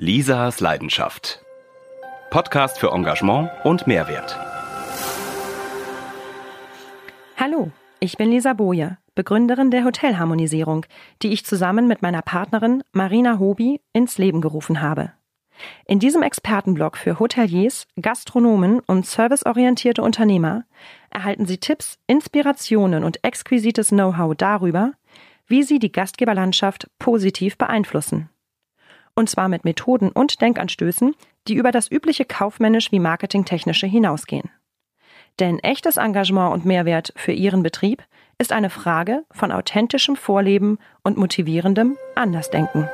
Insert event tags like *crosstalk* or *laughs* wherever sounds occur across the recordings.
Lisas Leidenschaft. Podcast für Engagement und Mehrwert. Hallo, ich bin Lisa Boje, Begründerin der Hotelharmonisierung, die ich zusammen mit meiner Partnerin Marina Hobi ins Leben gerufen habe. In diesem Expertenblog für Hoteliers, Gastronomen und serviceorientierte Unternehmer erhalten Sie Tipps, Inspirationen und exquisites Know-how darüber, wie Sie die Gastgeberlandschaft positiv beeinflussen. Und zwar mit Methoden und Denkanstößen, die über das übliche kaufmännisch wie marketingtechnische hinausgehen. Denn echtes Engagement und Mehrwert für Ihren Betrieb ist eine Frage von authentischem Vorleben und motivierendem Andersdenken.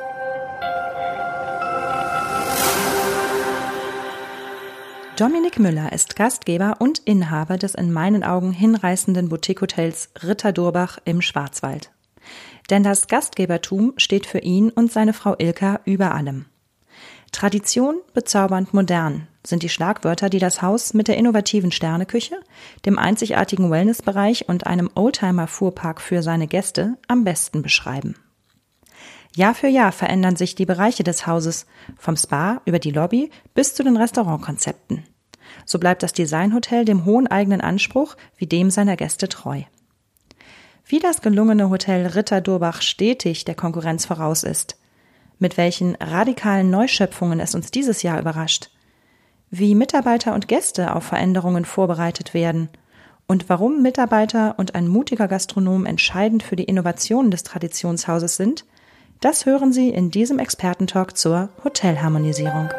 Dominik Müller ist Gastgeber und Inhaber des in meinen Augen hinreißenden Boutique-Hotels Ritter Durbach im Schwarzwald. Denn das Gastgebertum steht für ihn und seine Frau Ilka über allem. Tradition, bezaubernd, modern sind die Schlagwörter, die das Haus mit der innovativen Sterneküche, dem einzigartigen Wellnessbereich und einem Oldtimer-Fuhrpark für seine Gäste am besten beschreiben. Jahr für Jahr verändern sich die Bereiche des Hauses, vom Spa über die Lobby bis zu den Restaurantkonzepten. So bleibt das Designhotel dem hohen eigenen Anspruch wie dem seiner Gäste treu. Wie das gelungene Hotel Ritter Durbach stetig der Konkurrenz voraus ist, mit welchen radikalen Neuschöpfungen es uns dieses Jahr überrascht, wie Mitarbeiter und Gäste auf Veränderungen vorbereitet werden. Und warum Mitarbeiter und ein mutiger Gastronom entscheidend für die Innovationen des Traditionshauses sind, das hören Sie in diesem Expertentalk zur Hotelharmonisierung.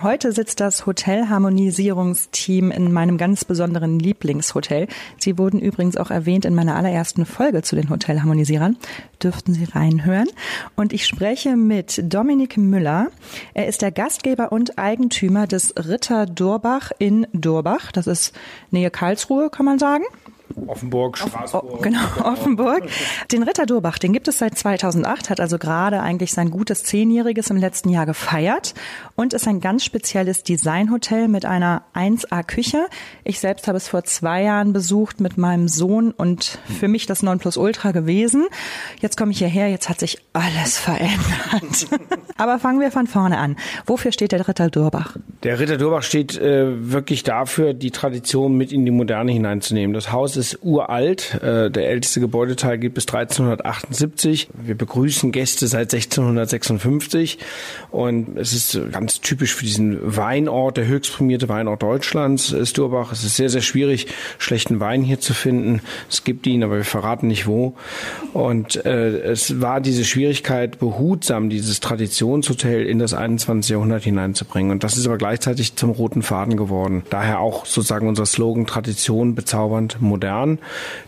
Heute sitzt das Hotelharmonisierungsteam in meinem ganz besonderen Lieblingshotel. Sie wurden übrigens auch erwähnt in meiner allerersten Folge zu den Hotelharmonisierern. Dürften Sie reinhören. Und ich spreche mit Dominik Müller. Er ist der Gastgeber und Eigentümer des Ritter Durbach in Durbach. Das ist Nähe Karlsruhe, kann man sagen. Offenburg, Straßburg. Oh, genau, Offenburg. Den Ritter Durbach, den gibt es seit 2008, hat also gerade eigentlich sein gutes Zehnjähriges im letzten Jahr gefeiert und ist ein ganz spezielles Designhotel mit einer 1A-Küche. Ich selbst habe es vor zwei Jahren besucht mit meinem Sohn und für mich das Nonplusultra gewesen. Jetzt komme ich hierher, jetzt hat sich alles verändert. *laughs* Aber fangen wir von vorne an. Wofür steht der Ritter Durbach? Der Ritter Durbach steht äh, wirklich dafür, die Tradition mit in die Moderne hineinzunehmen. Das Haus ist uralt. Äh, der älteste Gebäudeteil geht bis 1378. Wir begrüßen Gäste seit 1656 und es ist ganz typisch für diesen Weinort, der höchst prämierte Weinort Deutschlands ist Durbach. Es ist sehr, sehr schwierig, schlechten Wein hier zu finden. Es gibt ihn, aber wir verraten nicht wo. Und äh, es war diese Schwierigkeit, behutsam dieses Traditionshotel in das 21. Jahrhundert hineinzubringen. Und das ist aber gleichzeitig zum roten Faden geworden. Daher auch sozusagen unser Slogan Tradition bezaubernd modern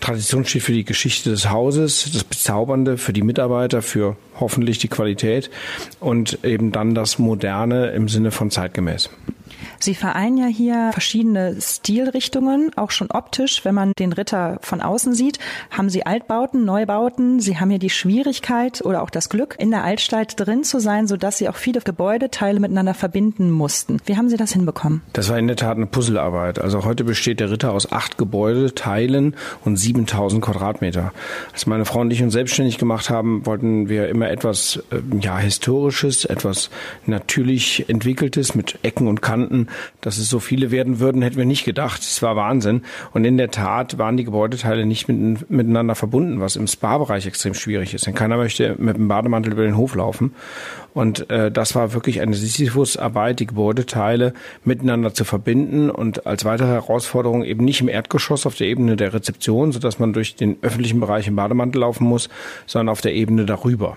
Tradition steht für die Geschichte des Hauses, das Bezaubernde für die Mitarbeiter, für hoffentlich die Qualität und eben dann das Moderne im Sinne von zeitgemäß. Sie vereinen ja hier verschiedene Stilrichtungen, auch schon optisch. Wenn man den Ritter von außen sieht, haben Sie Altbauten, Neubauten. Sie haben hier die Schwierigkeit oder auch das Glück, in der Altstadt drin zu sein, sodass Sie auch viele Gebäudeteile miteinander verbinden mussten. Wie haben Sie das hinbekommen? Das war in der Tat eine Puzzlearbeit. Also heute besteht der Ritter aus acht Gebäudeteilen und 7000 Quadratmeter. Als meine Frau und ich uns selbstständig gemacht haben, wollten wir immer etwas äh, ja, Historisches, etwas natürlich entwickeltes mit Ecken und Kanten dass es so viele werden würden, hätten wir nicht gedacht. Es war Wahnsinn. Und in der Tat waren die Gebäudeteile nicht mit, miteinander verbunden, was im Spa-Bereich extrem schwierig ist. Denn keiner möchte mit dem Bademantel über den Hof laufen. Und äh, das war wirklich eine Sisyphus-Arbeit, die Gebäudeteile miteinander zu verbinden und als weitere Herausforderung eben nicht im Erdgeschoss auf der Ebene der Rezeption, sodass man durch den öffentlichen Bereich im Bademantel laufen muss, sondern auf der Ebene darüber.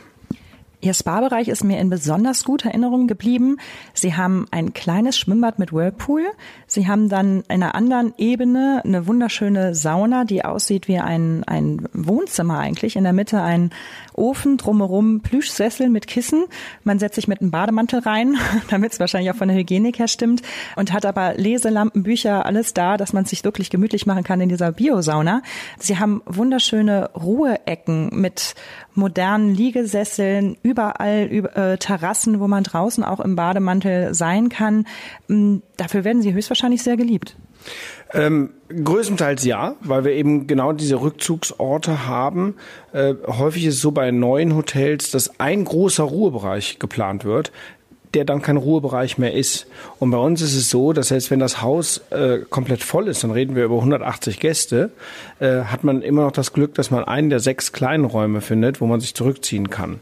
Ihr Spa-Bereich ist mir in besonders guter Erinnerung geblieben. Sie haben ein kleines Schwimmbad mit Whirlpool. Sie haben dann in einer anderen Ebene eine wunderschöne Sauna, die aussieht wie ein, ein Wohnzimmer eigentlich. In der Mitte ein Ofen, drumherum Plüschsessel mit Kissen. Man setzt sich mit einem Bademantel rein, *laughs* damit es wahrscheinlich auch von der Hygienik her stimmt. Und hat aber Leselampen, Bücher, alles da, dass man sich wirklich gemütlich machen kann in dieser Biosauna. Sie haben wunderschöne Ruheecken mit modernen Liegesesseln, überall über, äh, Terrassen, wo man draußen auch im Bademantel sein kann. Ähm, dafür werden sie höchstwahrscheinlich sehr geliebt. Ähm, größtenteils ja, weil wir eben genau diese Rückzugsorte haben. Äh, häufig ist es so bei neuen Hotels, dass ein großer Ruhebereich geplant wird der dann kein Ruhebereich mehr ist. Und bei uns ist es so, dass selbst wenn das Haus äh, komplett voll ist, dann reden wir über 180 Gäste, äh, hat man immer noch das Glück, dass man einen der sechs kleinen Räume findet, wo man sich zurückziehen kann.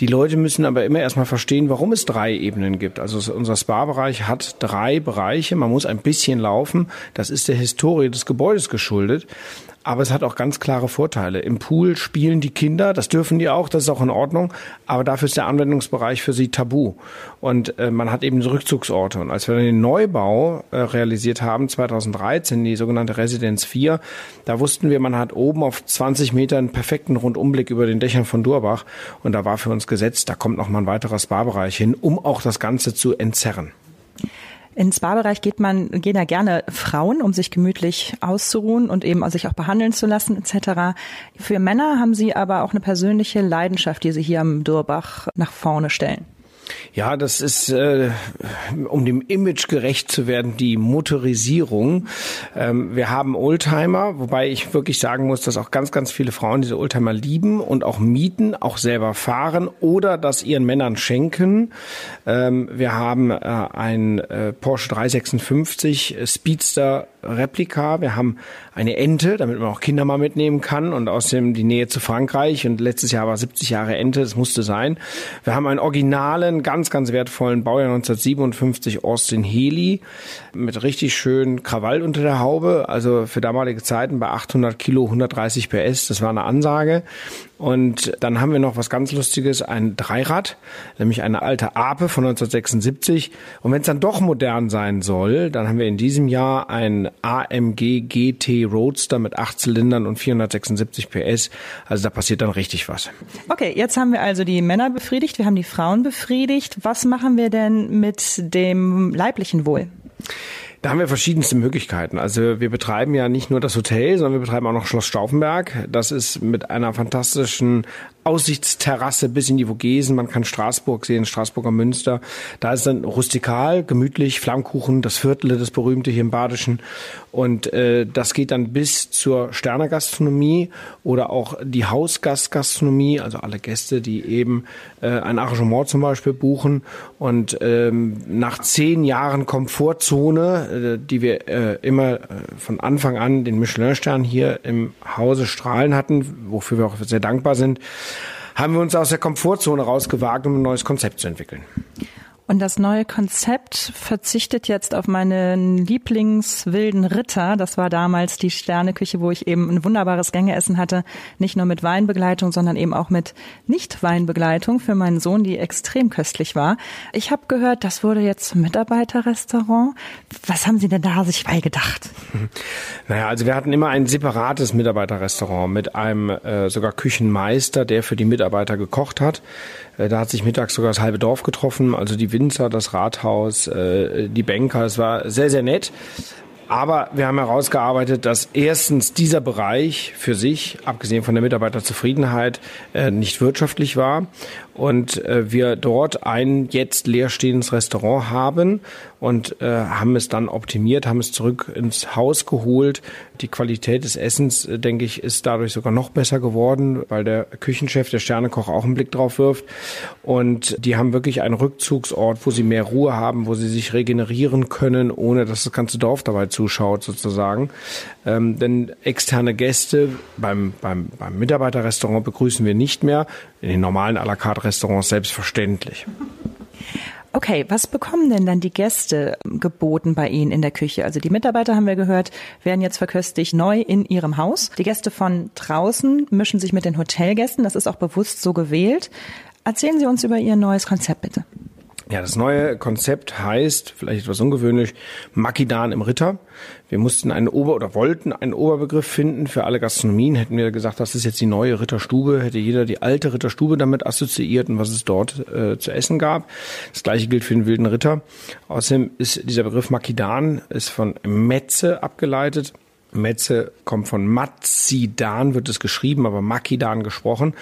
Die Leute müssen aber immer erstmal verstehen, warum es drei Ebenen gibt. Also unser Spa-Bereich hat drei Bereiche. Man muss ein bisschen laufen. Das ist der Historie des Gebäudes geschuldet. Aber es hat auch ganz klare Vorteile. Im Pool spielen die Kinder, das dürfen die auch, das ist auch in Ordnung. Aber dafür ist der Anwendungsbereich für sie tabu. Und äh, man hat eben Rückzugsorte. Und als wir den Neubau äh, realisiert haben, 2013, die sogenannte Residenz 4, da wussten wir, man hat oben auf 20 Meter einen perfekten Rundumblick über den Dächern von Durbach. Und da war für uns gesetzt, da kommt noch mal ein weiterer Spa-Bereich hin, um auch das Ganze zu entzerren. Ins Spa-Bereich geht man, gehen ja gerne Frauen, um sich gemütlich auszuruhen und eben sich auch behandeln zu lassen etc. Für Männer haben Sie aber auch eine persönliche Leidenschaft, die Sie hier am Durbach nach vorne stellen. Ja, das ist, äh, um dem Image gerecht zu werden, die Motorisierung. Ähm, wir haben Oldtimer, wobei ich wirklich sagen muss, dass auch ganz, ganz viele Frauen diese Oldtimer lieben und auch mieten, auch selber fahren oder das ihren Männern schenken. Ähm, wir haben äh, ein äh, Porsche 356 Speedster Replika. Wir haben eine Ente, damit man auch Kinder mal mitnehmen kann und außerdem die Nähe zu Frankreich und letztes Jahr war 70 Jahre Ente, das musste sein. Wir haben einen originalen, ganz, ganz wertvollen Baujahr 1957 Austin Healy mit richtig schön Krawall unter der Haube, also für damalige Zeiten bei 800 Kilo 130 PS, das war eine Ansage. Und dann haben wir noch was ganz Lustiges, ein Dreirad, nämlich eine alte Ape von 1976. Und wenn es dann doch modern sein soll, dann haben wir in diesem Jahr ein AMG GT Roadster mit acht Zylindern und 476 PS. Also da passiert dann richtig was. Okay, jetzt haben wir also die Männer befriedigt, wir haben die Frauen befriedigt. Was machen wir denn mit dem leiblichen Wohl? Da haben wir verschiedenste Möglichkeiten. Also wir betreiben ja nicht nur das Hotel, sondern wir betreiben auch noch Schloss Stauffenberg. Das ist mit einer fantastischen Aussichtsterrasse bis in die Vogesen. Man kann Straßburg sehen, Straßburger Münster. Da ist dann rustikal, gemütlich, Flammkuchen, das Viertel, das berühmte hier im Badischen. Und äh, das geht dann bis zur Sternegastronomie oder auch die Hausgastgastronomie, also alle Gäste, die eben äh, ein Arrangement zum Beispiel buchen. Und ähm, nach zehn Jahren Komfortzone, äh, die wir äh, immer äh, von Anfang an den Michelin-Stern hier im Hause strahlen hatten, wofür wir auch sehr dankbar sind, haben wir uns aus der Komfortzone rausgewagt, um ein neues Konzept zu entwickeln. Und das neue Konzept verzichtet jetzt auf meinen Lieblingswilden Ritter. Das war damals die Sterneküche, wo ich eben ein wunderbares Gängeessen hatte. Nicht nur mit Weinbegleitung, sondern eben auch mit Nicht-Weinbegleitung für meinen Sohn, die extrem köstlich war. Ich habe gehört, das wurde jetzt zum Mitarbeiterrestaurant. Was haben Sie denn da sich bei gedacht? *laughs* Naja, also wir hatten immer ein separates Mitarbeiterrestaurant mit einem äh, sogar Küchenmeister, der für die Mitarbeiter gekocht hat. Äh, da hat sich mittags sogar das halbe Dorf getroffen, also die Winzer, das Rathaus, äh, die Banker. Es war sehr, sehr nett. Aber wir haben herausgearbeitet, dass erstens dieser Bereich für sich, abgesehen von der Mitarbeiterzufriedenheit, äh, nicht wirtschaftlich war und wir dort ein jetzt leerstehendes Restaurant haben und haben es dann optimiert, haben es zurück ins Haus geholt. Die Qualität des Essens, denke ich, ist dadurch sogar noch besser geworden, weil der Küchenchef, der Sternekoch, auch einen Blick drauf wirft. Und die haben wirklich einen Rückzugsort, wo sie mehr Ruhe haben, wo sie sich regenerieren können, ohne dass das ganze Dorf dabei zuschaut sozusagen. Ähm, denn externe Gäste beim, beim, beim Mitarbeiterrestaurant begrüßen wir nicht mehr. In den normalen à la carte Restaurants selbstverständlich. Okay, was bekommen denn dann die Gäste geboten bei Ihnen in der Küche? Also die Mitarbeiter, haben wir gehört, werden jetzt verköstigt neu in ihrem Haus. Die Gäste von draußen mischen sich mit den Hotelgästen. Das ist auch bewusst so gewählt. Erzählen Sie uns über Ihr neues Konzept bitte. Ja, das neue Konzept heißt, vielleicht etwas ungewöhnlich, Makidan im Ritter. Wir mussten einen Ober- oder wollten einen Oberbegriff finden für alle Gastronomien. Hätten wir gesagt, das ist jetzt die neue Ritterstube, hätte jeder die alte Ritterstube damit assoziiert und was es dort äh, zu essen gab. Das gleiche gilt für den wilden Ritter. Außerdem ist dieser Begriff Makidan ist von Metze abgeleitet. Metze kommt von Matzidan, wird es geschrieben, aber Makidan gesprochen.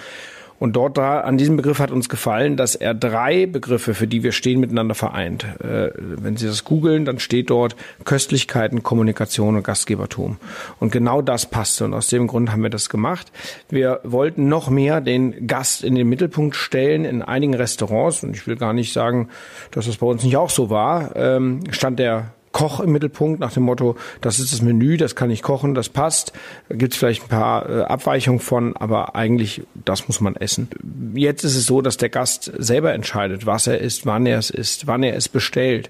Und dort da, an diesem Begriff hat uns gefallen, dass er drei Begriffe, für die wir stehen, miteinander vereint. Äh, wenn Sie das googeln, dann steht dort Köstlichkeiten, Kommunikation und Gastgebertum. Und genau das passte. Und aus dem Grund haben wir das gemacht. Wir wollten noch mehr den Gast in den Mittelpunkt stellen in einigen Restaurants. Und ich will gar nicht sagen, dass das bei uns nicht auch so war. Ähm, stand der Koch im Mittelpunkt nach dem Motto, das ist das Menü, das kann ich kochen, das passt. Da gibt es vielleicht ein paar äh, Abweichungen von, aber eigentlich, das muss man essen. Jetzt ist es so, dass der Gast selber entscheidet, was er isst, wann er es isst, wann er es bestellt.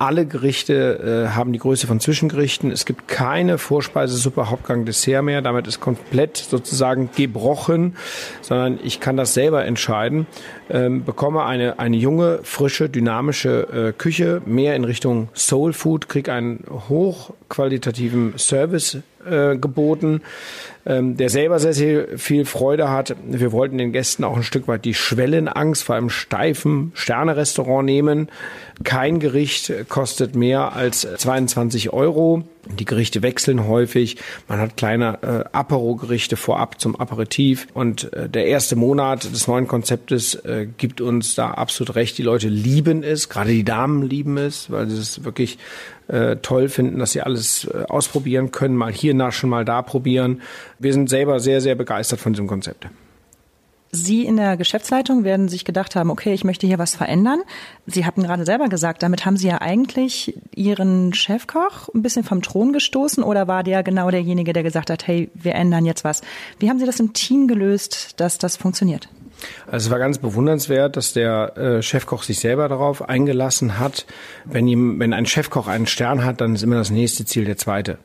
Alle Gerichte äh, haben die Größe von Zwischengerichten. Es gibt keine Vorspeise, Suppe, Hauptgang, Dessert mehr. Damit ist komplett sozusagen gebrochen, sondern ich kann das selber entscheiden. Ähm, bekomme eine, eine junge, frische, dynamische äh, Küche, mehr in Richtung Soul Food, kriege einen hochqualitativen Service äh, geboten, der selber sehr, sehr viel Freude hat. Wir wollten den Gästen auch ein Stück weit die Schwellenangst vor einem steifen Sterne-Restaurant nehmen. Kein Gericht kostet mehr als 22 Euro. Die Gerichte wechseln häufig. Man hat kleine äh, Apero-Gerichte vorab zum Aperitif. Und äh, der erste Monat des neuen Konzeptes äh, gibt uns da absolut recht. Die Leute lieben es, gerade die Damen lieben es, weil sie es wirklich äh, toll finden, dass sie alles äh, ausprobieren können, mal hier naschen, mal da probieren. Wir sind selber sehr, sehr begeistert von diesem Konzept. Sie in der Geschäftsleitung werden sich gedacht haben, okay, ich möchte hier was verändern. Sie hatten gerade selber gesagt, damit haben Sie ja eigentlich Ihren Chefkoch ein bisschen vom Thron gestoßen oder war der genau derjenige, der gesagt hat, hey, wir ändern jetzt was? Wie haben Sie das im Team gelöst, dass das funktioniert? Also es war ganz bewundernswert, dass der äh, Chefkoch sich selber darauf eingelassen hat. Wenn, ihm, wenn ein Chefkoch einen Stern hat, dann ist immer das nächste Ziel der zweite.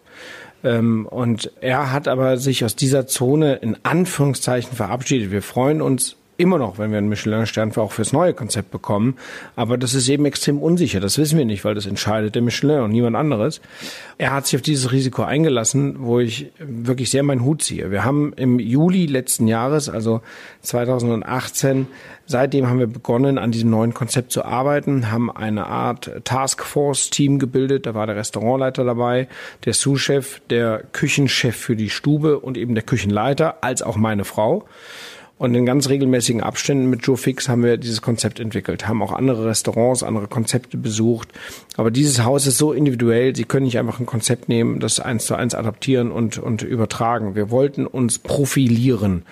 Ähm, und er hat aber sich aus dieser Zone in Anführungszeichen verabschiedet. Wir freuen uns immer noch, wenn wir einen Michelin-Stern auch fürs neue Konzept bekommen. Aber das ist eben extrem unsicher. Das wissen wir nicht, weil das entscheidet der Michelin und niemand anderes. Er hat sich auf dieses Risiko eingelassen, wo ich wirklich sehr meinen Hut ziehe. Wir haben im Juli letzten Jahres, also 2018, seitdem haben wir begonnen, an diesem neuen Konzept zu arbeiten, haben eine Art Taskforce-Team gebildet. Da war der Restaurantleiter dabei, der Sous-Chef, der Küchenchef für die Stube und eben der Küchenleiter, als auch meine Frau. Und in ganz regelmäßigen Abständen mit Joe Fix haben wir dieses Konzept entwickelt, haben auch andere Restaurants, andere Konzepte besucht. Aber dieses Haus ist so individuell, Sie können nicht einfach ein Konzept nehmen, das eins zu eins adaptieren und, und übertragen. Wir wollten uns profilieren.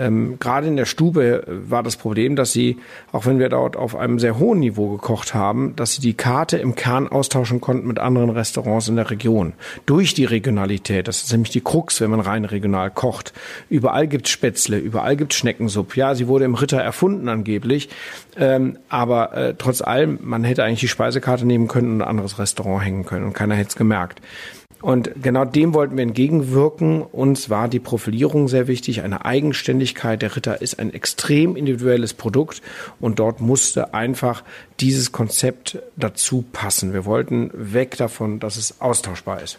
Ähm, gerade in der Stube war das Problem, dass sie, auch wenn wir dort auf einem sehr hohen Niveau gekocht haben, dass sie die Karte im Kern austauschen konnten mit anderen Restaurants in der Region. Durch die Regionalität, das ist nämlich die Krux, wenn man rein regional kocht. Überall gibt's Spätzle, überall gibt's Schneckensuppe. Ja, sie wurde im Ritter erfunden angeblich, ähm, aber äh, trotz allem, man hätte eigentlich die Speisekarte nehmen können und ein anderes Restaurant hängen können und keiner hätte es gemerkt. Und genau dem wollten wir entgegenwirken. Uns war die Profilierung sehr wichtig, eine Eigenständigkeit. Der Ritter ist ein extrem individuelles Produkt und dort musste einfach dieses Konzept dazu passen. Wir wollten weg davon, dass es austauschbar ist.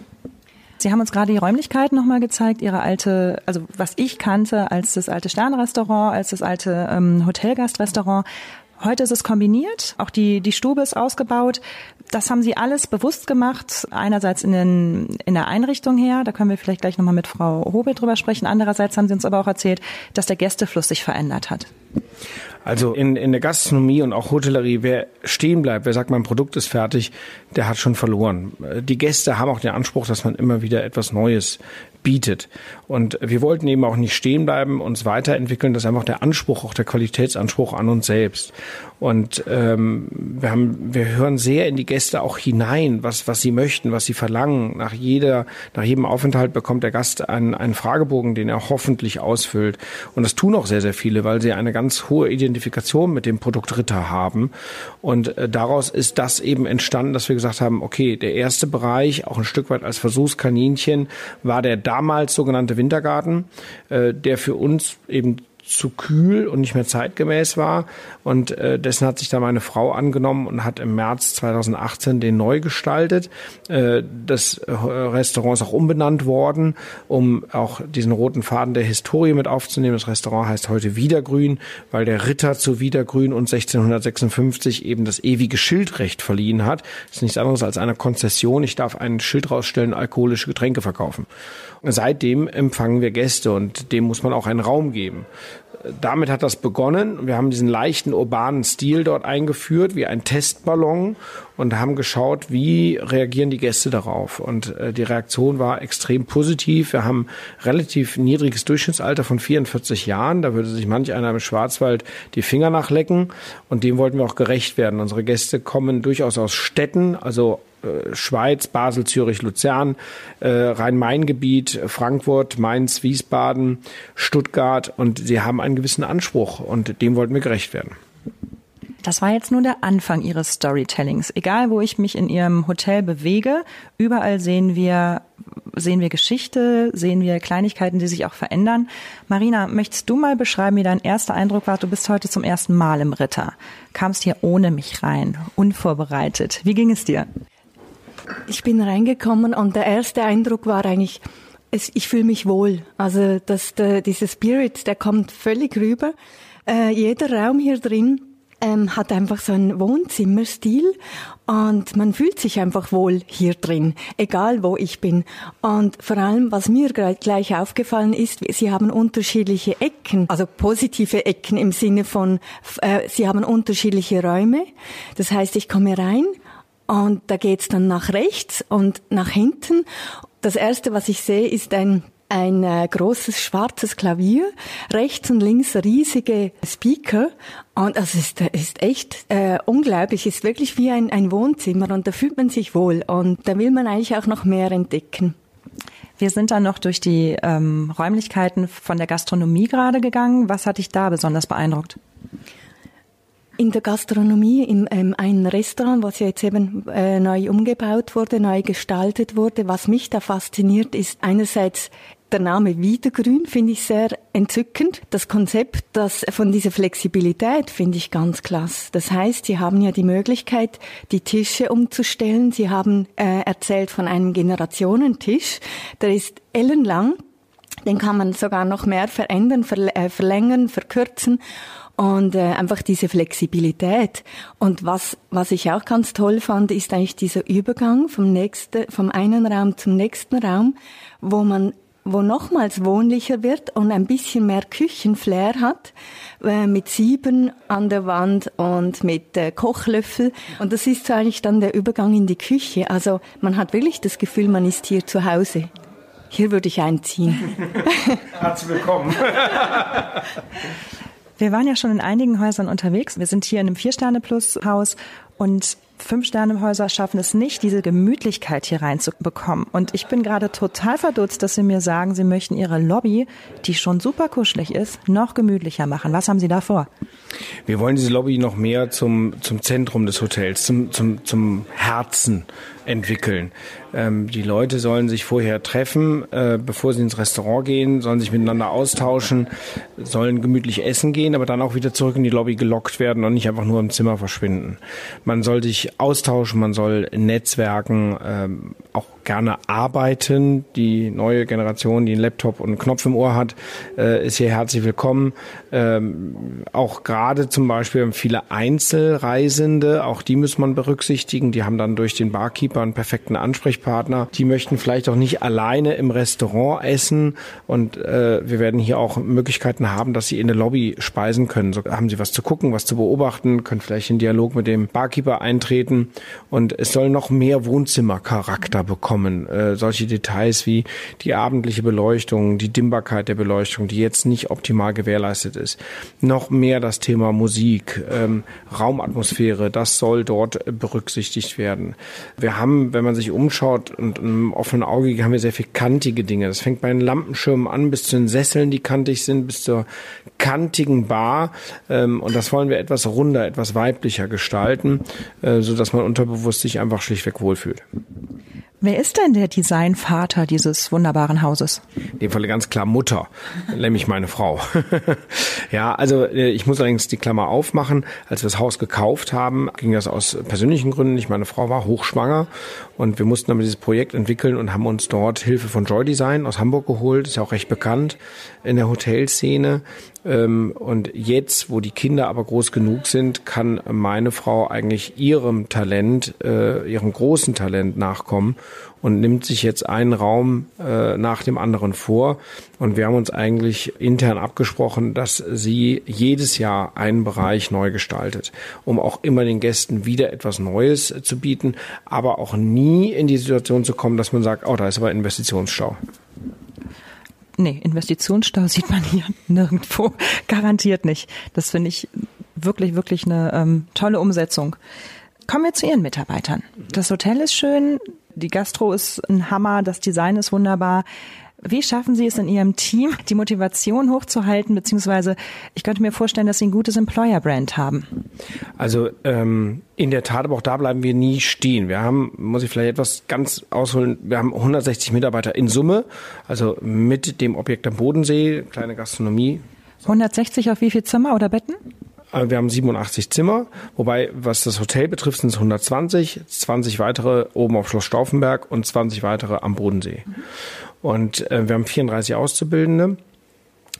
Sie haben uns gerade die Räumlichkeiten nochmal gezeigt, Ihre alte, also was ich kannte als das alte Sternrestaurant, als das alte ähm, Hotelgastrestaurant. Heute ist es kombiniert, auch die, die Stube ist ausgebaut. Das haben Sie alles bewusst gemacht, einerseits in, den, in der Einrichtung her, da können wir vielleicht gleich nochmal mit Frau Hobel drüber sprechen. Andererseits haben Sie uns aber auch erzählt, dass der Gästefluss sich verändert hat. Also in, in der Gastronomie und auch Hotellerie, wer stehen bleibt, wer sagt, mein Produkt ist fertig, der hat schon verloren. Die Gäste haben auch den Anspruch, dass man immer wieder etwas Neues bietet. Und wir wollten eben auch nicht stehen bleiben, uns weiterentwickeln. Das ist einfach der Anspruch, auch der Qualitätsanspruch an uns selbst. Und ähm, wir haben, wir hören sehr in die Gäste auch hinein, was was sie möchten, was sie verlangen. Nach jeder, nach jedem Aufenthalt bekommt der Gast einen, einen Fragebogen, den er hoffentlich ausfüllt. Und das tun auch sehr sehr viele, weil sie eine ganz hohe Identifikation mit dem Produkt Ritter haben. Und äh, daraus ist das eben entstanden, dass wir gesagt haben, okay, der erste Bereich, auch ein Stück weit als Versuchskaninchen, war der damals sogenannte Wintergarten, äh, der für uns eben zu kühl und nicht mehr zeitgemäß war. Und äh, dessen hat sich da meine Frau angenommen und hat im März 2018 den neu gestaltet. Äh, das äh, Restaurant ist auch umbenannt worden, um auch diesen roten Faden der Historie mit aufzunehmen. Das Restaurant heißt heute Wiedergrün, weil der Ritter zu Wiedergrün und 1656 eben das ewige Schildrecht verliehen hat. Das ist nichts anderes als eine Konzession. Ich darf ein Schild rausstellen, alkoholische Getränke verkaufen. Seitdem empfangen wir Gäste und dem muss man auch einen Raum geben. Damit hat das begonnen. Wir haben diesen leichten urbanen Stil dort eingeführt, wie ein Testballon und haben geschaut, wie reagieren die Gäste darauf. Und äh, die Reaktion war extrem positiv. Wir haben relativ niedriges Durchschnittsalter von 44 Jahren. Da würde sich manch einer im Schwarzwald die Finger nachlecken. Und dem wollten wir auch gerecht werden. Unsere Gäste kommen durchaus aus Städten, also äh, Schweiz, Basel, Zürich, Luzern, äh, Rhein-Main-Gebiet, Frankfurt, Mainz, Wiesbaden, Stuttgart und sie haben einen gewissen Anspruch und dem wollten wir gerecht werden. Das war jetzt nur der Anfang Ihres Storytellings. Egal, wo ich mich in Ihrem Hotel bewege, überall sehen wir, sehen wir Geschichte, sehen wir Kleinigkeiten, die sich auch verändern. Marina, möchtest du mal beschreiben, wie dein erster Eindruck war? Du bist heute zum ersten Mal im Ritter. Kamst hier ohne mich rein, unvorbereitet. Wie ging es dir? Ich bin reingekommen und der erste Eindruck war eigentlich, es, ich fühle mich wohl. Also dass der, dieser Spirit, der kommt völlig rüber. Äh, jeder Raum hier drin ähm, hat einfach so einen Wohnzimmerstil und man fühlt sich einfach wohl hier drin, egal wo ich bin. Und vor allem, was mir gleich aufgefallen ist, sie haben unterschiedliche Ecken, also positive Ecken im Sinne von, äh, sie haben unterschiedliche Räume. Das heißt, ich komme rein und da geht's dann nach rechts und nach hinten. Das erste, was ich sehe, ist ein ein äh, großes schwarzes Klavier, rechts und links riesige Speaker und das ist, ist echt äh, unglaublich, ist wirklich wie ein, ein Wohnzimmer und da fühlt man sich wohl und da will man eigentlich auch noch mehr entdecken. Wir sind dann noch durch die ähm, Räumlichkeiten von der Gastronomie gerade gegangen. Was hat dich da besonders beeindruckt? In der Gastronomie, in ähm, einem Restaurant, was ja jetzt eben äh, neu umgebaut wurde, neu gestaltet wurde, was mich da fasziniert, ist einerseits der Name Wiedergrün finde ich sehr entzückend. Das Konzept das von dieser Flexibilität finde ich ganz klasse. Das heißt, Sie haben ja die Möglichkeit, die Tische umzustellen. Sie haben äh, erzählt von einem Generationentisch. Der ist ellenlang. Den kann man sogar noch mehr verändern, äh, verlängern, verkürzen und äh, einfach diese Flexibilität. Und was, was ich auch ganz toll fand, ist eigentlich dieser Übergang vom nächsten, vom einen Raum zum nächsten Raum, wo man wo nochmals wohnlicher wird und ein bisschen mehr Küchenflair hat, äh, mit Sieben an der Wand und mit äh, Kochlöffel. Und das ist so eigentlich dann der Übergang in die Küche. Also man hat wirklich das Gefühl, man ist hier zu Hause. Hier würde ich einziehen. *laughs* Herzlich willkommen. *laughs* Wir waren ja schon in einigen Häusern unterwegs. Wir sind hier in einem Vier-Sterne-Plus-Haus und Fünf-Sterne-Häuser schaffen es nicht, diese Gemütlichkeit hier reinzubekommen. Und ich bin gerade total verdutzt, dass Sie mir sagen, Sie möchten Ihre Lobby, die schon super kuschelig ist, noch gemütlicher machen. Was haben Sie da vor? Wir wollen diese Lobby noch mehr zum, zum Zentrum des Hotels, zum, zum, zum Herzen entwickeln. Ähm, die Leute sollen sich vorher treffen, äh, bevor sie ins Restaurant gehen, sollen sich miteinander austauschen, sollen gemütlich essen gehen, aber dann auch wieder zurück in die Lobby gelockt werden und nicht einfach nur im Zimmer verschwinden. Man soll sich austauschen, man soll netzwerken, ähm, auch gerne arbeiten. Die neue Generation, die einen Laptop und einen Knopf im Ohr hat, äh, ist hier herzlich willkommen. Ähm, auch gerade zum Beispiel viele Einzelreisende, auch die muss man berücksichtigen. Die haben dann durch den Barkeeper einen perfekten Ansprechpartner. Die möchten vielleicht auch nicht alleine im Restaurant essen und äh, wir werden hier auch Möglichkeiten haben, dass sie in der Lobby speisen können. So haben sie was zu gucken, was zu beobachten, können vielleicht in Dialog mit dem Barkeeper eintreten und es soll noch mehr Wohnzimmercharakter bekommen kommen. Äh, solche Details wie die abendliche Beleuchtung, die Dimmbarkeit der Beleuchtung, die jetzt nicht optimal gewährleistet ist. Noch mehr das Thema Musik, ähm, Raumatmosphäre, das soll dort berücksichtigt werden. Wir haben, wenn man sich umschaut und im offenen Auge haben wir sehr viel kantige Dinge. Das fängt bei den Lampenschirmen an, bis zu den Sesseln, die kantig sind, bis zur kantigen Bar. Ähm, und das wollen wir etwas runder, etwas weiblicher gestalten, äh, so dass man unterbewusst sich einfach schlichtweg wohlfühlt. Wer ist denn der Designvater dieses wunderbaren Hauses? In dem Falle ganz klar Mutter, nämlich meine Frau. *laughs* Ja, also äh, ich muss allerdings die Klammer aufmachen. Als wir das Haus gekauft haben, ging das aus persönlichen Gründen nicht. Meine Frau war hochschwanger und wir mussten dann dieses Projekt entwickeln und haben uns dort Hilfe von Joy Design aus Hamburg geholt. Ist ja auch recht bekannt in der Hotelszene. Ähm, und jetzt, wo die Kinder aber groß genug sind, kann meine Frau eigentlich ihrem Talent, äh, ihrem großen Talent nachkommen und nimmt sich jetzt einen Raum äh, nach dem anderen vor. Und wir haben uns eigentlich intern abgesprochen, dass sie jedes Jahr einen Bereich neu gestaltet, um auch immer den Gästen wieder etwas Neues zu bieten, aber auch nie in die Situation zu kommen, dass man sagt, oh, da ist aber Investitionsstau. Nee, Investitionsstau *laughs* sieht man hier nirgendwo. Garantiert nicht. Das finde ich wirklich, wirklich eine ähm, tolle Umsetzung. Kommen wir zu Ihren Mitarbeitern. Das Hotel ist schön, die Gastro ist ein Hammer, das Design ist wunderbar. Wie schaffen Sie es in Ihrem Team, die Motivation hochzuhalten, beziehungsweise ich könnte mir vorstellen, dass Sie ein gutes Employer-Brand haben? Also ähm, in der Tat, aber auch da bleiben wir nie stehen. Wir haben, muss ich vielleicht etwas ganz ausholen, wir haben 160 Mitarbeiter in Summe, also mit dem Objekt am Bodensee, kleine Gastronomie. 160 auf wie viel Zimmer oder Betten? Äh, wir haben 87 Zimmer, wobei was das Hotel betrifft, sind es 120, 20 weitere oben auf Schloss Stauffenberg und 20 weitere am Bodensee. Und äh, wir haben 34 Auszubildende.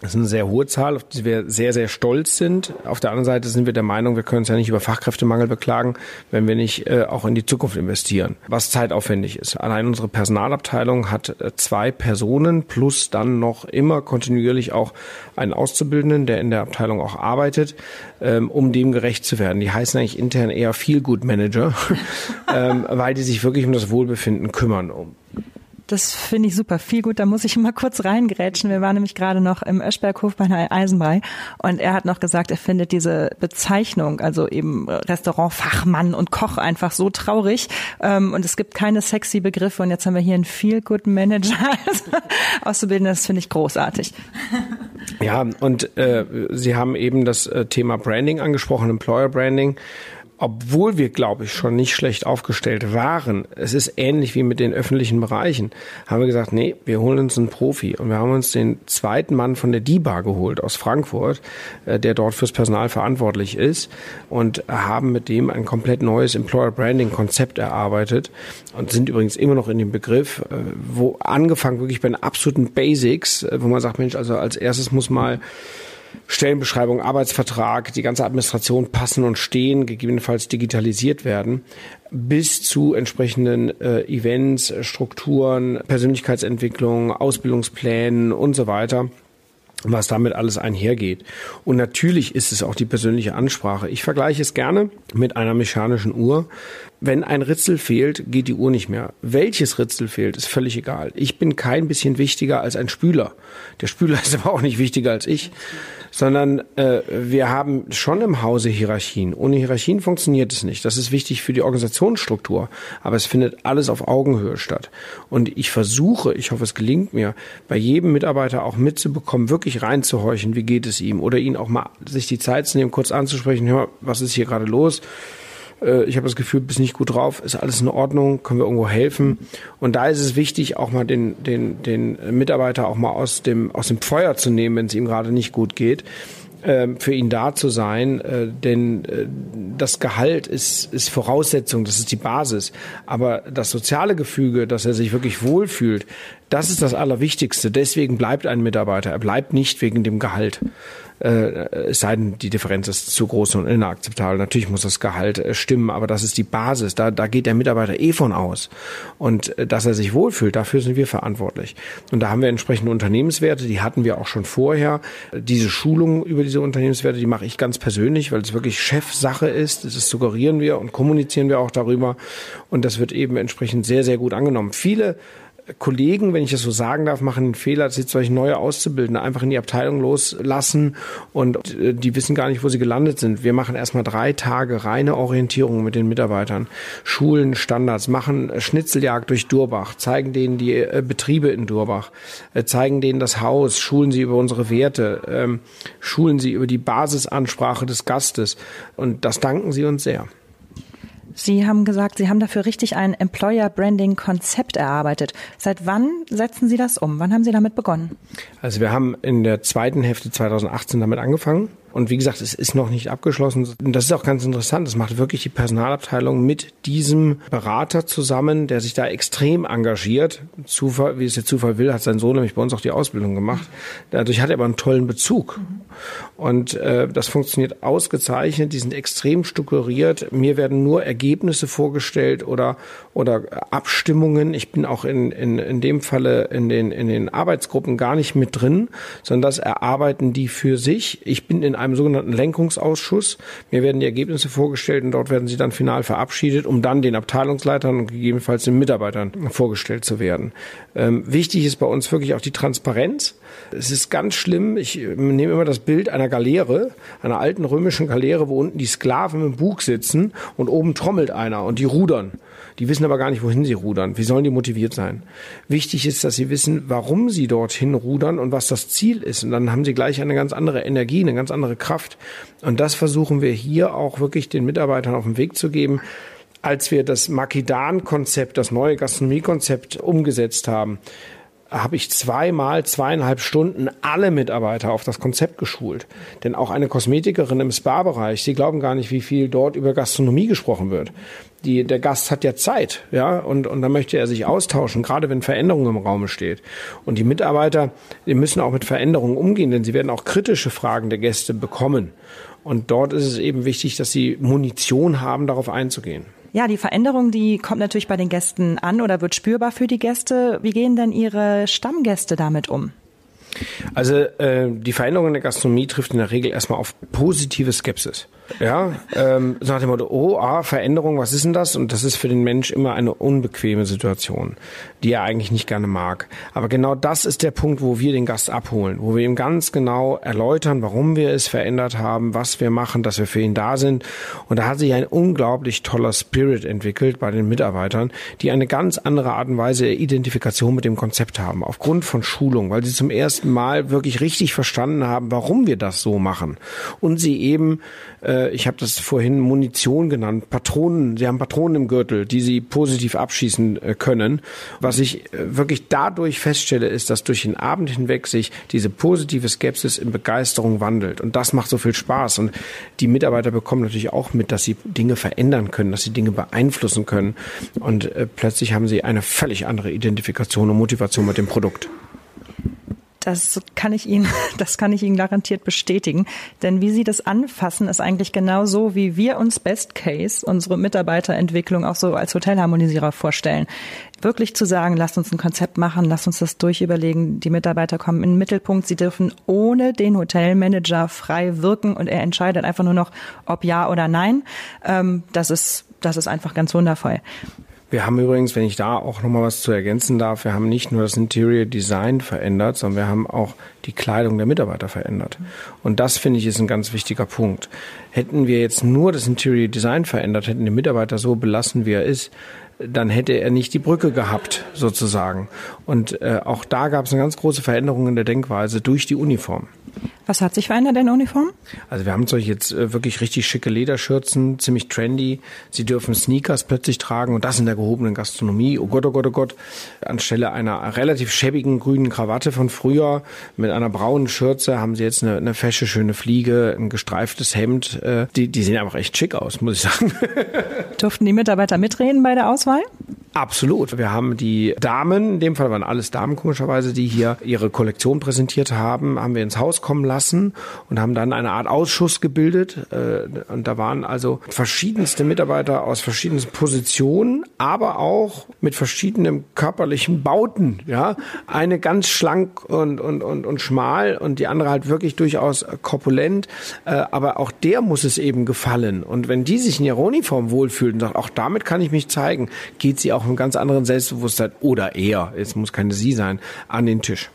Das ist eine sehr hohe Zahl, auf die wir sehr, sehr stolz sind. Auf der anderen Seite sind wir der Meinung, wir können uns ja nicht über Fachkräftemangel beklagen, wenn wir nicht äh, auch in die Zukunft investieren, was zeitaufwendig ist. Allein unsere Personalabteilung hat äh, zwei Personen plus dann noch immer kontinuierlich auch einen Auszubildenden, der in der Abteilung auch arbeitet, ähm, um dem gerecht zu werden. Die heißen eigentlich intern eher Feel Good Manager, *laughs* ähm, weil die sich wirklich um das Wohlbefinden kümmern. Das finde ich super. Viel gut. Da muss ich mal kurz reingrätschen. Wir waren nämlich gerade noch im Öschberghof bei einer Eisenbrei und er hat noch gesagt, er findet diese Bezeichnung, also eben Restaurantfachmann und Koch einfach so traurig. Ähm, und es gibt keine sexy Begriffe. Und jetzt haben wir hier einen Feel Good Manager *laughs* auszubilden. Das finde ich großartig. Ja, und äh, Sie haben eben das äh, Thema Branding angesprochen, Employer Branding obwohl wir, glaube ich, schon nicht schlecht aufgestellt waren, es ist ähnlich wie mit den öffentlichen Bereichen, haben wir gesagt, nee, wir holen uns einen Profi. Und wir haben uns den zweiten Mann von der DIBA geholt aus Frankfurt, äh, der dort fürs Personal verantwortlich ist und haben mit dem ein komplett neues Employer Branding Konzept erarbeitet und sind übrigens immer noch in dem Begriff, äh, wo angefangen wirklich bei den absoluten Basics, äh, wo man sagt, Mensch, also als erstes muss mal Stellenbeschreibung, Arbeitsvertrag, die ganze Administration passen und stehen, gegebenenfalls digitalisiert werden, bis zu entsprechenden äh, Events, Strukturen, Persönlichkeitsentwicklung, Ausbildungsplänen und so weiter was damit alles einhergeht. Und natürlich ist es auch die persönliche Ansprache. Ich vergleiche es gerne mit einer mechanischen Uhr. Wenn ein Ritzel fehlt, geht die Uhr nicht mehr. Welches Ritzel fehlt, ist völlig egal. Ich bin kein bisschen wichtiger als ein Spüler. Der Spüler *laughs* ist aber auch nicht wichtiger als ich sondern äh, wir haben schon im Hause Hierarchien. Ohne Hierarchien funktioniert es nicht. Das ist wichtig für die Organisationsstruktur, aber es findet alles auf Augenhöhe statt. Und ich versuche, ich hoffe, es gelingt mir, bei jedem Mitarbeiter auch mitzubekommen, wirklich reinzuhorchen, wie geht es ihm, oder ihn auch mal sich die Zeit zu nehmen, kurz anzusprechen, hör, was ist hier gerade los? Äh, ich habe das Gefühl, bist nicht gut drauf, ist alles in Ordnung, können wir irgendwo helfen. Und da ist es wichtig, auch mal den, den, den Mitarbeiter auch mal aus dem, aus dem Feuer zu nehmen, wenn es ihm gerade nicht gut geht ähm, für ihn da zu sein, äh, denn äh, das Gehalt ist, ist Voraussetzung, das ist die Basis. Aber das soziale Gefüge, dass er sich wirklich wohlfühlt, das ist das Allerwichtigste. Deswegen bleibt ein Mitarbeiter. Er bleibt nicht wegen dem Gehalt äh, es sei denn, die Differenz ist zu groß und inakzeptabel. Natürlich muss das Gehalt äh, stimmen, aber das ist die Basis. Da, da geht der Mitarbeiter eh von aus. Und äh, dass er sich wohlfühlt, dafür sind wir verantwortlich. Und da haben wir entsprechende Unternehmenswerte, die hatten wir auch schon vorher. Diese Schulung über diese Unternehmenswerte, die mache ich ganz persönlich, weil es wirklich Chefsache ist. Das suggerieren wir und kommunizieren wir auch darüber. Und das wird eben entsprechend sehr, sehr gut angenommen. Viele Kollegen, wenn ich das so sagen darf, machen einen Fehler, dass sie solche neue Auszubildende einfach in die Abteilung loslassen und äh, die wissen gar nicht, wo sie gelandet sind. Wir machen erstmal drei Tage reine Orientierung mit den Mitarbeitern, Schulen, Standards, machen Schnitzeljagd durch Durbach, zeigen denen die äh, Betriebe in Durbach, äh, zeigen denen das Haus, schulen sie über unsere Werte, ähm, schulen sie über die Basisansprache des Gastes und das danken sie uns sehr. Sie haben gesagt, Sie haben dafür richtig ein Employer Branding Konzept erarbeitet. Seit wann setzen Sie das um? Wann haben Sie damit begonnen? Also wir haben in der zweiten Hälfte 2018 damit angefangen. Und wie gesagt, es ist noch nicht abgeschlossen. Und das ist auch ganz interessant. Das macht wirklich die Personalabteilung mit diesem Berater zusammen, der sich da extrem engagiert. Zufall, wie es der Zufall will, hat sein Sohn nämlich bei uns auch die Ausbildung gemacht. Dadurch hat er aber einen tollen Bezug. Und äh, das funktioniert ausgezeichnet. Die sind extrem strukturiert. Mir werden nur Ergebnisse vorgestellt oder oder Abstimmungen. Ich bin auch in, in, in dem Falle in den, in den Arbeitsgruppen gar nicht mit drin, sondern das erarbeiten die für sich. Ich bin in einem sogenannten Lenkungsausschuss. Mir werden die Ergebnisse vorgestellt und dort werden sie dann final verabschiedet, um dann den Abteilungsleitern und gegebenenfalls den Mitarbeitern vorgestellt zu werden. Ähm, wichtig ist bei uns wirklich auch die Transparenz. Es ist ganz schlimm. Ich nehme immer das Bild einer Galeere, einer alten römischen Galeere, wo unten die Sklaven im Bug sitzen und oben trommelt einer und die rudern. Die wissen aber gar nicht, wohin sie rudern. Wie sollen die motiviert sein? Wichtig ist, dass sie wissen, warum sie dorthin rudern und was das Ziel ist. Und dann haben sie gleich eine ganz andere Energie, eine ganz andere Kraft. Und das versuchen wir hier auch wirklich den Mitarbeitern auf den Weg zu geben. Als wir das Makidan-Konzept, das neue Gastronomie-Konzept umgesetzt haben, habe ich zweimal zweieinhalb Stunden alle Mitarbeiter auf das Konzept geschult. Denn auch eine Kosmetikerin im Spa-Bereich, sie glauben gar nicht, wie viel dort über Gastronomie gesprochen wird. Die, der Gast hat ja Zeit, ja, und, und dann möchte er sich austauschen, gerade wenn Veränderung im Raum steht. Und die Mitarbeiter, die müssen auch mit Veränderungen umgehen, denn sie werden auch kritische Fragen der Gäste bekommen. Und dort ist es eben wichtig, dass sie Munition haben, darauf einzugehen. Ja, die Veränderung, die kommt natürlich bei den Gästen an oder wird spürbar für die Gäste. Wie gehen denn Ihre Stammgäste damit um? Also äh, die Veränderung in der Gastronomie trifft in der Regel erstmal auf positive Skepsis. Ja, ähm, so nach dem Motto, oh, ah, Veränderung, was ist denn das? Und das ist für den Mensch immer eine unbequeme Situation, die er eigentlich nicht gerne mag. Aber genau das ist der Punkt, wo wir den Gast abholen, wo wir ihm ganz genau erläutern, warum wir es verändert haben, was wir machen, dass wir für ihn da sind. Und da hat sich ein unglaublich toller Spirit entwickelt bei den Mitarbeitern, die eine ganz andere Art und Weise der Identifikation mit dem Konzept haben, aufgrund von Schulung, weil sie zum ersten Mal wirklich richtig verstanden haben, warum wir das so machen. Und sie eben äh, ich habe das vorhin Munition genannt, Patronen, sie haben Patronen im Gürtel, die sie positiv abschießen äh, können. Was ich äh, wirklich dadurch feststelle, ist, dass durch den Abend hinweg sich diese positive Skepsis in Begeisterung wandelt. Und das macht so viel Spaß. Und die Mitarbeiter bekommen natürlich auch mit, dass sie Dinge verändern können, dass sie Dinge beeinflussen können. Und äh, plötzlich haben sie eine völlig andere Identifikation und Motivation mit dem Produkt. Das kann ich Ihnen, *laughs* das kann ich Ihnen garantiert bestätigen. Denn wie Sie das anfassen, ist eigentlich genau so, wie wir uns Best Case unsere Mitarbeiterentwicklung auch so als Hotelharmonisierer vorstellen. Wirklich zu sagen, lasst uns ein Konzept machen, lasst uns das durchüberlegen. Die Mitarbeiter kommen in den Mittelpunkt. Sie dürfen ohne den Hotelmanager frei wirken und er entscheidet einfach nur noch, ob ja oder nein. Ähm, das ist, das ist einfach ganz wundervoll. Wir haben übrigens, wenn ich da auch nochmal was zu ergänzen darf, wir haben nicht nur das Interior Design verändert, sondern wir haben auch die Kleidung der Mitarbeiter verändert. Und das finde ich ist ein ganz wichtiger Punkt. Hätten wir jetzt nur das Interior Design verändert, hätten die Mitarbeiter so belassen, wie er ist, dann hätte er nicht die Brücke gehabt, sozusagen. Und äh, auch da gab es eine ganz große Veränderung in der Denkweise durch die Uniform. Was hat sich verändert in der Uniform? Also wir haben solche jetzt äh, wirklich richtig schicke Lederschürzen, ziemlich trendy. Sie dürfen Sneakers plötzlich tragen und das in der gehobenen Gastronomie. Oh Gott, oh Gott, oh Gott. Anstelle einer relativ schäbigen grünen Krawatte von früher mit einer braunen Schürze haben sie jetzt eine, eine fesche, schöne Fliege, ein gestreiftes Hemd. Äh, die, die sehen einfach echt schick aus, muss ich sagen. *laughs* Durften die Mitarbeiter mitreden bei der Auswahl? Absolut. Wir haben die Damen, in dem Fall waren alles Damen komischerweise, die hier ihre Kollektion präsentiert haben, haben wir ins Haus kommen lassen und haben dann eine Art Ausschuss gebildet. Äh, und da waren also verschiedenste Mitarbeiter aus verschiedensten Positionen, aber auch mit verschiedenen körperlichen Bauten. Ja, eine ganz schlank und, und, und, und schmal und die andere halt wirklich durchaus korpulent. Äh, aber auch der muss es eben gefallen. Und wenn die sich in ihrer Uniform wohlfühlen und sagen, auch damit kann ich mich zeigen, geht sie auch einem ganz anderen Selbstbewusstsein oder eher, es muss keine Sie sein, an den Tisch.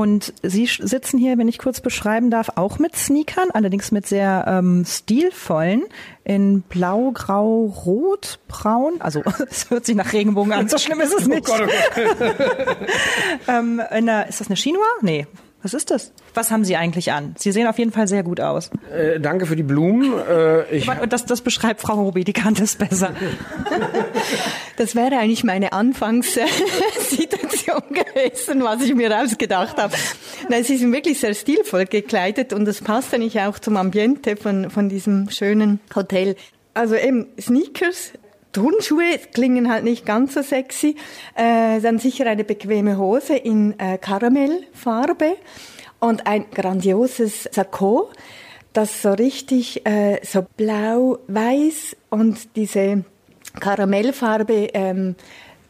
Und Sie sitzen hier, wenn ich kurz beschreiben darf, auch mit Sneakern, allerdings mit sehr ähm, stilvollen, in blau, grau, rot, braun. Also *laughs* es hört sich nach Regenbogen an, so *laughs* schlimm ist es oh nicht. Oh Gott, oh Gott. *laughs* ähm, der, ist das eine Chinois? Nee. Was ist das? Was haben Sie eigentlich an? Sie sehen auf jeden Fall sehr gut aus. Äh, danke für die Blumen. Äh, ich das, das beschreibt Frau Robi, die kann das besser. Das wäre eigentlich meine Anfangssituation gewesen, was ich mir ausgedacht habe. Nein, Sie sind wirklich sehr stilvoll gekleidet und das passt eigentlich auch zum Ambiente von, von diesem schönen Hotel. Also eben Sneakers, Turnschuhe klingen halt nicht ganz so sexy. Äh, dann sicher eine bequeme Hose in äh, Karamellfarbe und ein grandioses Sakko, das so richtig äh, so blau-weiß und diese Karamellfarbe ähm,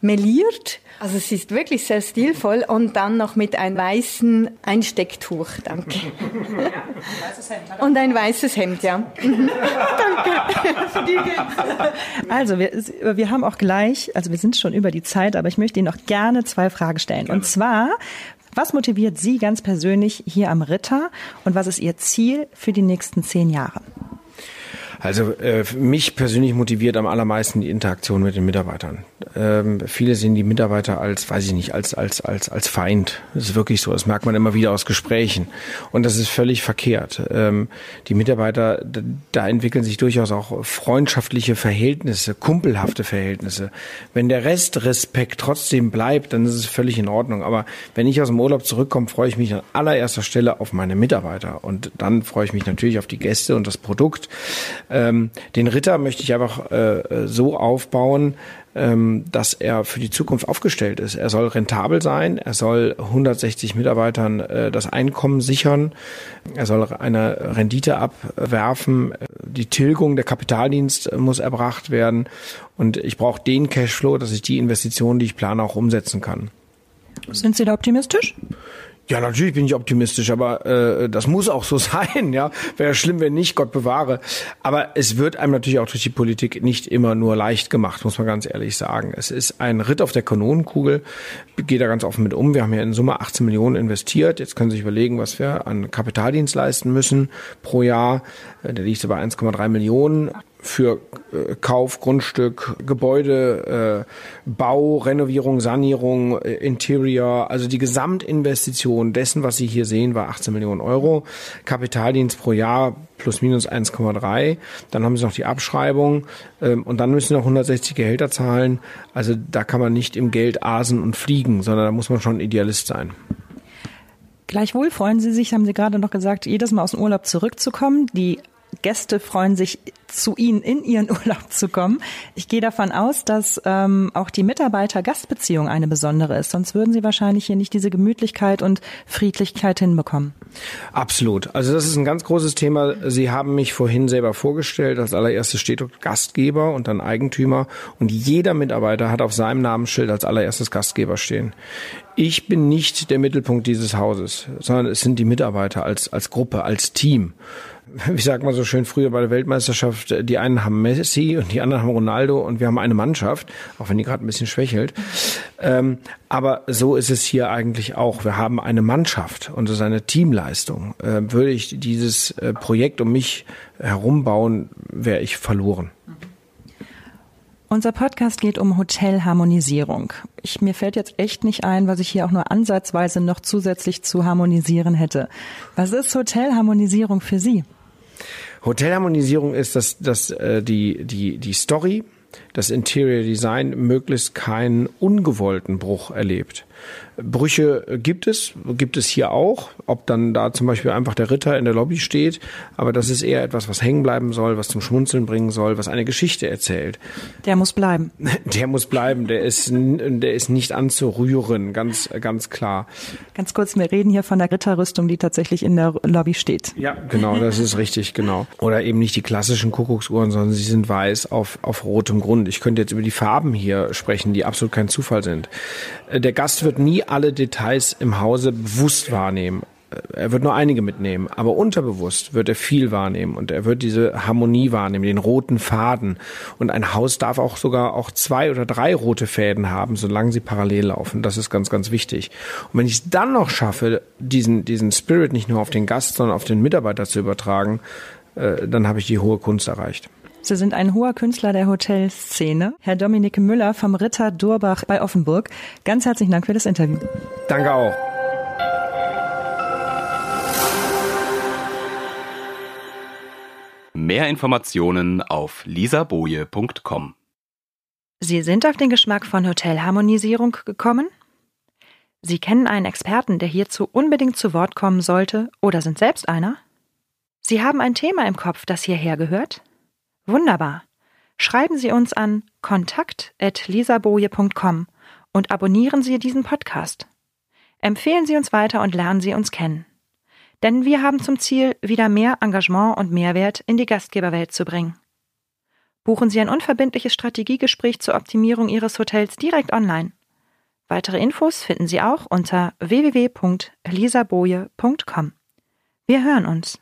meliert. Also es ist wirklich sehr stilvoll und dann noch mit einem weißen Einstecktuch, danke. Ja, *laughs* und ein weißes Hemd, ja. *laughs* Danke. also wir, wir haben auch gleich, also wir sind schon über die Zeit, aber ich möchte Ihnen noch gerne zwei Fragen stellen. Gerne. Und zwar, was motiviert Sie ganz persönlich hier am Ritter und was ist Ihr Ziel für die nächsten zehn Jahre? Also äh, mich persönlich motiviert am allermeisten die Interaktion mit den Mitarbeitern. Ähm, viele sehen die Mitarbeiter als, weiß ich nicht, als als als als Feind. Das ist wirklich so. Das merkt man immer wieder aus Gesprächen. Und das ist völlig verkehrt. Ähm, die Mitarbeiter, da entwickeln sich durchaus auch freundschaftliche Verhältnisse, kumpelhafte Verhältnisse. Wenn der Rest Respekt trotzdem bleibt, dann ist es völlig in Ordnung. Aber wenn ich aus dem Urlaub zurückkomme, freue ich mich an allererster Stelle auf meine Mitarbeiter. Und dann freue ich mich natürlich auf die Gäste und das Produkt. Ähm, den Ritter möchte ich einfach äh, so aufbauen, ähm, dass er für die Zukunft aufgestellt ist. Er soll rentabel sein, er soll 160 Mitarbeitern äh, das Einkommen sichern, er soll eine Rendite abwerfen, die Tilgung der Kapitaldienst muss erbracht werden und ich brauche den Cashflow, dass ich die Investitionen, die ich plane, auch umsetzen kann. Sind Sie da optimistisch? Ja, natürlich bin ich optimistisch, aber äh, das muss auch so *laughs* sein. Ja, wäre schlimm, wenn nicht, Gott bewahre. Aber es wird einem natürlich auch durch die Politik nicht immer nur leicht gemacht, muss man ganz ehrlich sagen. Es ist ein Ritt auf der Kanonenkugel. Gehe da ganz offen mit um. Wir haben ja in Summe 18 Millionen investiert. Jetzt können Sie sich überlegen, was wir an Kapitaldienst leisten müssen pro Jahr. Äh, der liegt so bei 1,3 Millionen für äh, Kauf, Grundstück, Gebäude, äh, Bau, Renovierung, Sanierung, äh, Interior, also die Gesamtinvestition dessen, was Sie hier sehen, war 18 Millionen Euro. Kapitaldienst pro Jahr plus minus 1,3. Dann haben Sie noch die Abschreibung ähm, und dann müssen Sie noch 160 Gehälter zahlen. Also da kann man nicht im Geld asen und fliegen, sondern da muss man schon Idealist sein. Gleichwohl freuen Sie sich, haben Sie gerade noch gesagt, jedes Mal aus dem Urlaub zurückzukommen. Die Gäste freuen sich, zu Ihnen in Ihren *laughs* Urlaub zu kommen. Ich gehe davon aus, dass ähm, auch die Mitarbeiter-Gastbeziehung eine besondere ist. Sonst würden Sie wahrscheinlich hier nicht diese Gemütlichkeit und Friedlichkeit hinbekommen. Absolut. Also das ist ein ganz großes Thema. Sie haben mich vorhin selber vorgestellt. Als allererstes steht Gastgeber und dann Eigentümer. Und jeder Mitarbeiter hat auf seinem Namensschild als allererstes Gastgeber stehen. Ich bin nicht der Mittelpunkt dieses Hauses, sondern es sind die Mitarbeiter als, als Gruppe, als Team *laughs* wie sagt man so schön früher bei der Weltmeisterschaft, die einen haben Messi und die anderen haben Ronaldo und wir haben eine Mannschaft, auch wenn die gerade ein bisschen schwächelt. Ähm, aber so ist es hier eigentlich auch. Wir haben eine Mannschaft und es ist eine Teamleistung. Äh, würde ich dieses äh, Projekt um mich herum bauen, wäre ich verloren. Unser Podcast geht um Hotelharmonisierung. Ich, mir fällt jetzt echt nicht ein, was ich hier auch nur ansatzweise noch zusätzlich zu harmonisieren hätte. Was ist Hotelharmonisierung für Sie? Hotelharmonisierung ist, dass, dass äh, die, die, die Story, das Interior Design möglichst keinen ungewollten Bruch erlebt. Brüche gibt es, gibt es hier auch, ob dann da zum Beispiel einfach der Ritter in der Lobby steht, aber das ist eher etwas, was hängen bleiben soll, was zum Schmunzeln bringen soll, was eine Geschichte erzählt. Der muss bleiben. *laughs* Der muss bleiben, der ist, der ist nicht anzurühren, ganz, ganz klar. Ganz kurz, wir reden hier von der Ritterrüstung, die tatsächlich in der Lobby steht. Ja, genau, das ist richtig, genau. Oder eben nicht die klassischen Kuckucksuhren, sondern sie sind weiß auf, auf rotem Grund. Ich könnte jetzt über die Farben hier sprechen, die absolut kein Zufall sind. Äh, der Gast wird nie alle Details im Hause bewusst wahrnehmen. Er wird nur einige mitnehmen, aber unterbewusst wird er viel wahrnehmen und er wird diese Harmonie wahrnehmen, den roten Faden. Und ein Haus darf auch sogar auch zwei oder drei rote Fäden haben, solange sie parallel laufen. Das ist ganz, ganz wichtig. Und wenn ich es dann noch schaffe, diesen, diesen Spirit nicht nur auf den Gast, sondern auf den Mitarbeiter zu übertragen, äh, dann habe ich die hohe Kunst erreicht. Sie sind ein hoher Künstler der Hotelszene. Herr Dominik Müller vom Ritter Durbach bei Offenburg. Ganz herzlichen Dank für das Interview. Danke auch. Mehr Informationen auf lisaboje.com. Sie sind auf den Geschmack von Hotelharmonisierung gekommen? Sie kennen einen Experten, der hierzu unbedingt zu Wort kommen sollte, oder sind selbst einer? Sie haben ein Thema im Kopf, das hierher gehört? Wunderbar. Schreiben Sie uns an kontakt.lisaboje.com und abonnieren Sie diesen Podcast. Empfehlen Sie uns weiter und lernen Sie uns kennen. Denn wir haben zum Ziel, wieder mehr Engagement und Mehrwert in die Gastgeberwelt zu bringen. Buchen Sie ein unverbindliches Strategiegespräch zur Optimierung Ihres Hotels direkt online. Weitere Infos finden Sie auch unter www.lisaboje.com. Wir hören uns.